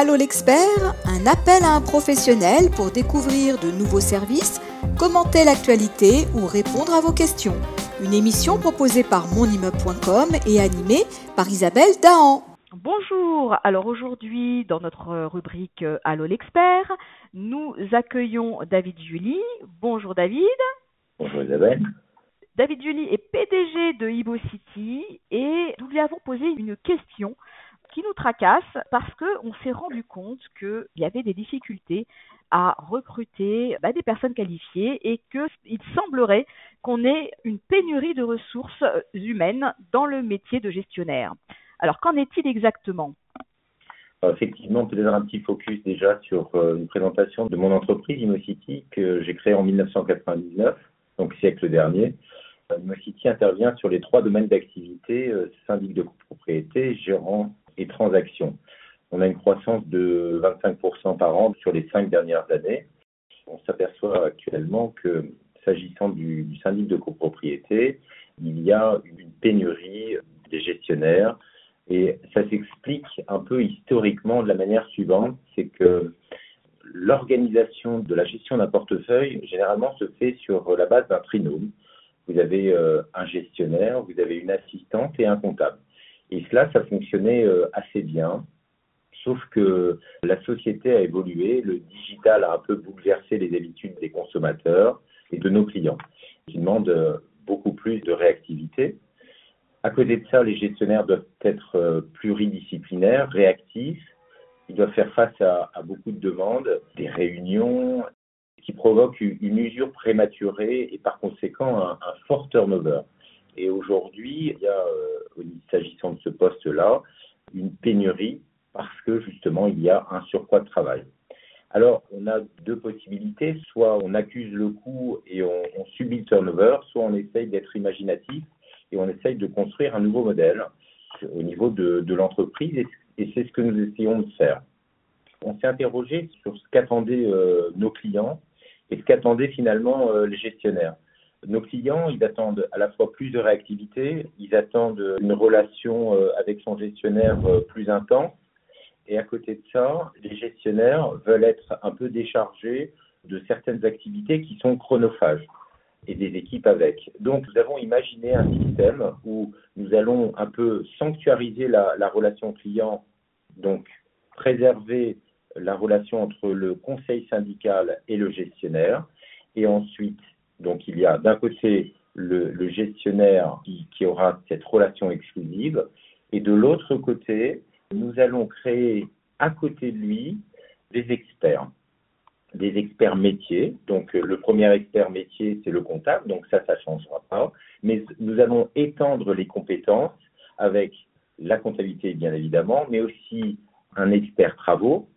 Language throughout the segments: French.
Allô l'expert, un appel à un professionnel pour découvrir de nouveaux services, commenter l'actualité ou répondre à vos questions. Une émission proposée par monimmeuble.com et animée par Isabelle Dahan. Bonjour, alors aujourd'hui dans notre rubrique Allô l'expert, nous accueillons David Julie. Bonjour David. Bonjour Isabelle. David Julie est PDG de Ibo City et nous lui avons posé une question qui nous tracasse parce qu'on s'est rendu compte qu'il y avait des difficultés à recruter bah, des personnes qualifiées et qu'il semblerait qu'on ait une pénurie de ressources humaines dans le métier de gestionnaire. Alors qu'en est-il exactement? Effectivement, peut-être un petit focus déjà sur euh, une présentation de mon entreprise ImmoCity que j'ai créée en 1999, donc siècle dernier. ImmoCity intervient sur les trois domaines d'activité, euh, syndic de copropriété, gérant et transactions. On a une croissance de 25% par an sur les cinq dernières années. On s'aperçoit actuellement que s'agissant du, du syndic de copropriété, il y a une pénurie des gestionnaires et ça s'explique un peu historiquement de la manière suivante, c'est que l'organisation de la gestion d'un portefeuille généralement se fait sur la base d'un trinôme. Vous avez euh, un gestionnaire, vous avez une assistante et un comptable. Et cela, ça fonctionnait euh, assez bien, sauf que la société a évolué, le digital a un peu bouleversé les habitudes des consommateurs et de nos clients, qui demandent euh, beaucoup plus de réactivité. À côté de ça, les gestionnaires doivent être euh, pluridisciplinaires, réactifs. Ils doivent faire face à, beaucoup de demandes, des réunions qui provoquent une usure prématurée et par conséquent un fort turnover. Et aujourd'hui, il y a, euh, s'agissant de ce poste-là, une pénurie parce que justement, il y a un surcroît de travail. Alors, on a deux possibilités. Soit on accuse le coup et on, subit le turnover, soit on essaye d'être imaginatif et on essaye de construire un nouveau modèle au niveau de, l'entreprise et, et c'est ce que nous essayons de faire. On s'est interrogé sur ce qu'attendaient euh, nos clients et ce qu'attendaient finalement euh, les gestionnaires. Nos clients, ils attendent à la fois plus de réactivité, ils attendent une relation euh, avec son gestionnaire euh, plus intense, et à côté de ça, les gestionnaires veulent être un peu déchargés de certaines activités qui sont chronophages et des équipes avec. Donc, nous avons imaginé un système où nous allons un peu sanctuariser la, la relation client, donc préserver la relation entre le conseil syndical et le gestionnaire, et ensuite donc il y a d'un côté le, gestionnaire qui, qui, aura cette relation exclusive et de l'autre côté, nous allons créer à côté de lui des experts, des experts métiers. Donc le premier expert métier, c'est le comptable, donc ça, ça ne changera pas. Mais nous allons étendre les compétences avec la comptabilité, bien évidemment, mais aussi un expert travaux,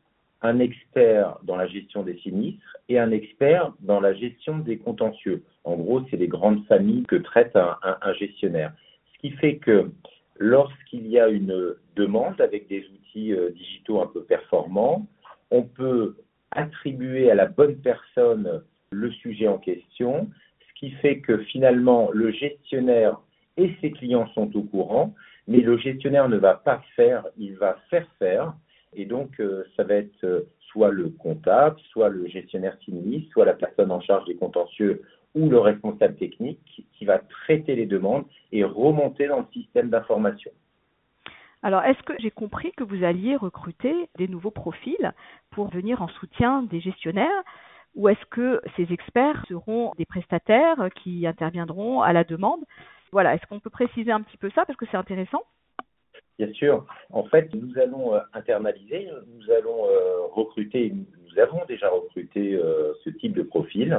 un expert dans la gestion des sinistres et un expert dans la gestion des contentieux. En gros, c'est les grandes familles que traite un, gestionnaire. Ce qui fait que lorsqu'il y a une demande avec des outils euh, digitaux un peu performants, on peut attribuer à la bonne personne le sujet en question, ce qui fait que finalement le gestionnaire et ses clients sont au courant, mais le gestionnaire ne va pas faire, il va faire faire et donc, euh, ça va être euh, soit le comptable, soit le gestionnaire sinistre, soit la personne en charge des contentieux ou le responsable technique qui va traiter les demandes et remonter dans le système d'information. Alors, est-ce que j'ai compris que vous alliez recruter des nouveaux profils pour venir en soutien des gestionnaires ou est-ce que ces experts seront des prestataires qui interviendront à la demande? Voilà, est-ce qu'on peut préciser un petit peu ça? Parce que c'est intéressant Bien sûr. En fait, nous allons euh, internaliser, nous allons euh, recruter, nous avons déjà recruté euh, ce type de profil,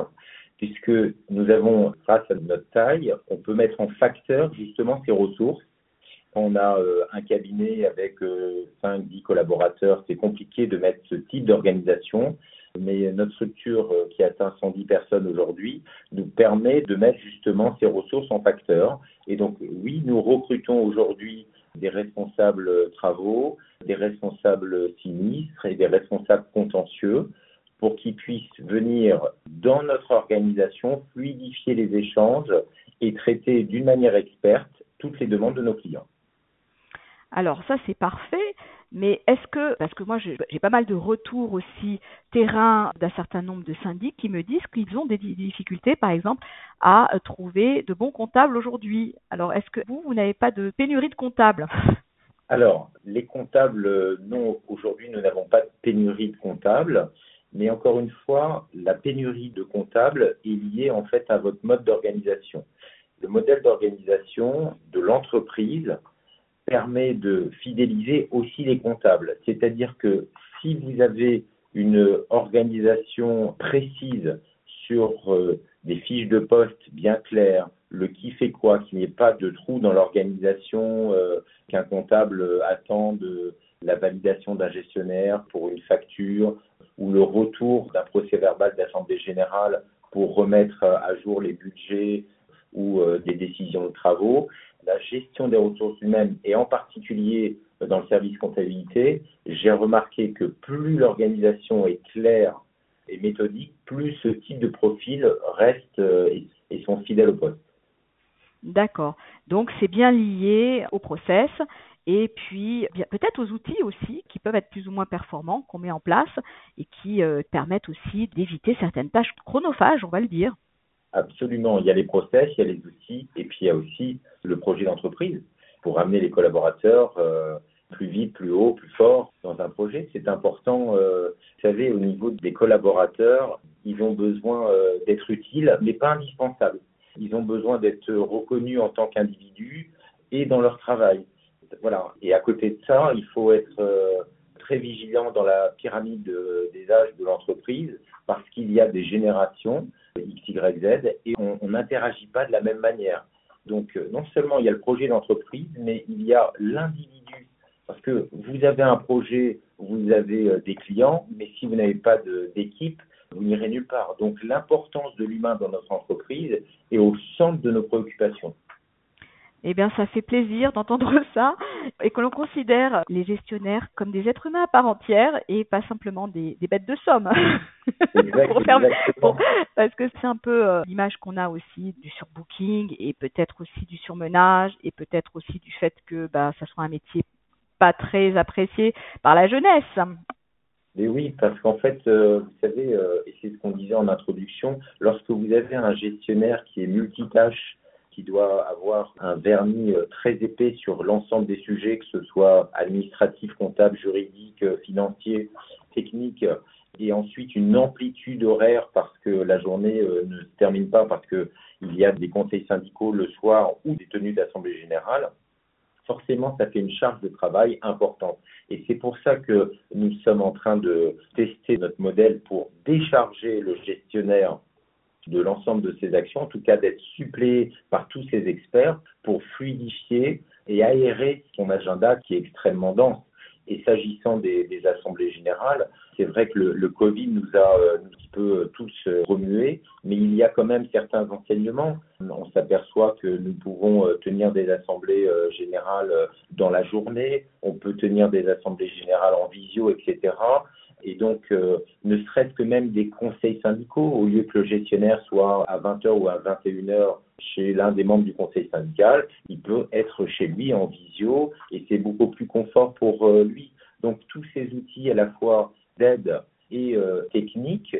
puisque nous avons, grâce à notre taille, on peut mettre en facteur justement ces ressources. On a un cabinet avec 5-10 collaborateurs, c'est compliqué de mettre ce type d'organisation, mais notre structure qui atteint 110 personnes aujourd'hui nous permet de mettre justement ces ressources en facteur. Et donc, oui, nous recrutons aujourd'hui des responsables travaux, des responsables sinistres et des responsables contentieux pour qu'ils puissent venir dans notre organisation fluidifier les échanges et traiter d'une manière experte toutes les demandes de nos clients. Alors ça c'est parfait, Mais est-ce que, parce que moi j'ai pas mal de retours aussi terrain d'un certain nombre de syndics qui me disent qu'ils ont des difficultés, par exemple, à trouver de bons comptables aujourd'hui. Alors est-ce que vous, vous n'avez pas de pénurie de comptables? Alors, les comptables, non, aujourd'hui nous n'avons pas de pénurie de comptables. Mais encore une fois, la pénurie de comptables est liée en fait à votre mode d'organisation. Le modèle d'organisation de l'entreprise permet de fidéliser aussi les comptables. C'est-à-dire que si vous avez une organisation précise sur euh, des fiches de poste bien claires, le qui fait quoi, qu'il n'y ait pas de trou dans l'organisation, euh, qu'un comptable attend de la validation d'un gestionnaire pour une facture ou le retour d'un procès verbal d'assemblée générale pour remettre à jour les budgets ou euh, des décisions de travaux. La gestion des ressources humaines et en particulier dans le service comptabilité, j'ai remarqué que plus l'organisation est claire et méthodique, plus ce type de profil reste euh, et sont fidèles au poste. D'accord. Donc c'est bien lié au process et puis peut-être aux outils aussi qui peuvent être plus ou moins performants qu'on met en place et qui euh, permettent aussi d'éviter certaines tâches chronophages, on va le dire. Absolument, il y a les process, il y a les outils et puis il y a aussi le projet d'entreprise pour amener les collaborateurs euh, plus vite, plus haut, plus fort dans un projet. C'est important, euh, vous savez, au niveau des collaborateurs, ils ont besoin d'être utiles, mais pas indispensables. Ils ont besoin d'être reconnus en tant qu'individus et dans leur travail. Voilà. Et à côté de ça, il faut être euh, très vigilant dans la pyramide des âges de l'entreprise parce qu'il y a des générations X, Y, Z et on n'interagit pas de la même manière. Donc, euh, non seulement il y a le projet d'entreprise, mais il y a l'individu. Parce que vous avez un projet, vous avez euh, des clients, mais si vous n'avez pas d'équipe, vous n'irez nulle part. Donc, l'importance de l'humain dans notre entreprise est au centre de nos préoccupations eh bien, ça fait plaisir d'entendre ça et que l'on considère les gestionnaires comme des êtres humains à part entière et pas simplement des, bêtes de somme. parce que c'est un peu euh, l'image qu'on a aussi du surbooking et peut-être aussi du surmenage et peut-être aussi du fait que bah, ça soit un métier pas très apprécié par la jeunesse. Mais oui, parce qu'en fait, euh, vous savez, euh, et c'est ce qu'on disait en introduction, lorsque vous avez un gestionnaire qui est multitâche, qui doit avoir un vernis euh, très épais sur l'ensemble des sujets, que ce soit administratif, comptable, juridique, euh, financier, technique, et ensuite une amplitude horaire parce que la journée euh, ne se termine pas parce qu'il y a des conseils syndicaux le soir ou des tenues d'assemblée générale, forcément ça fait une charge de travail importante. Et c'est pour ça que nous sommes en train de tester notre modèle pour décharger le gestionnaire de l'ensemble de ces actions, en tout cas d'être suppléé par tous ces experts pour fluidifier et aérer son agenda qui est extrêmement dense. Et s'agissant des, assemblées générales, c'est vrai que le, Covid nous a euh, un petit peu euh, tous euh, remués, mais il y a quand même certains enseignements. On s'aperçoit que nous pouvons tenir des assemblées générales dans la journée, on peut tenir des assemblées générales en visio, etc. Et donc, euh, ne serait-ce que même des conseils syndicaux, au lieu que le gestionnaire soit à 20h ou à 21h chez l'un des membres du conseil syndical, il peut être chez lui en visio et c'est beaucoup plus confort pour euh, lui. Donc, tous ces outils à la fois d'aide et euh, techniques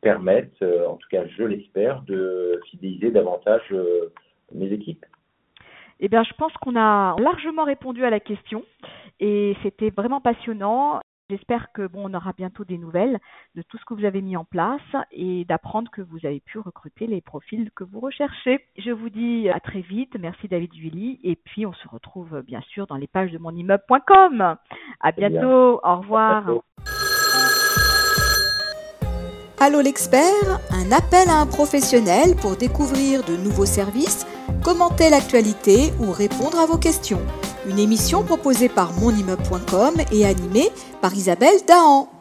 permettent, en tout cas je l'espère, de fidéliser davantage mes équipes. Eh bien, je pense qu'on a largement répondu à la question et c'était vraiment passionnant. J'espère que bon, on aura bientôt des nouvelles de tout ce que vous avez mis en place et d'apprendre que vous avez pu recruter les profils que vous recherchez. Je vous dis à très vite. Merci David Julie. Et puis on se retrouve bien sûr dans les pages de monimmeuble.com. À bientôt. Au revoir. Allô l'expert, un appel à un professionnel pour découvrir de nouveaux services, commenter l'actualité ou répondre à vos questions. Une émission proposée par monimmeuble.com et animée par Isabelle Dahan.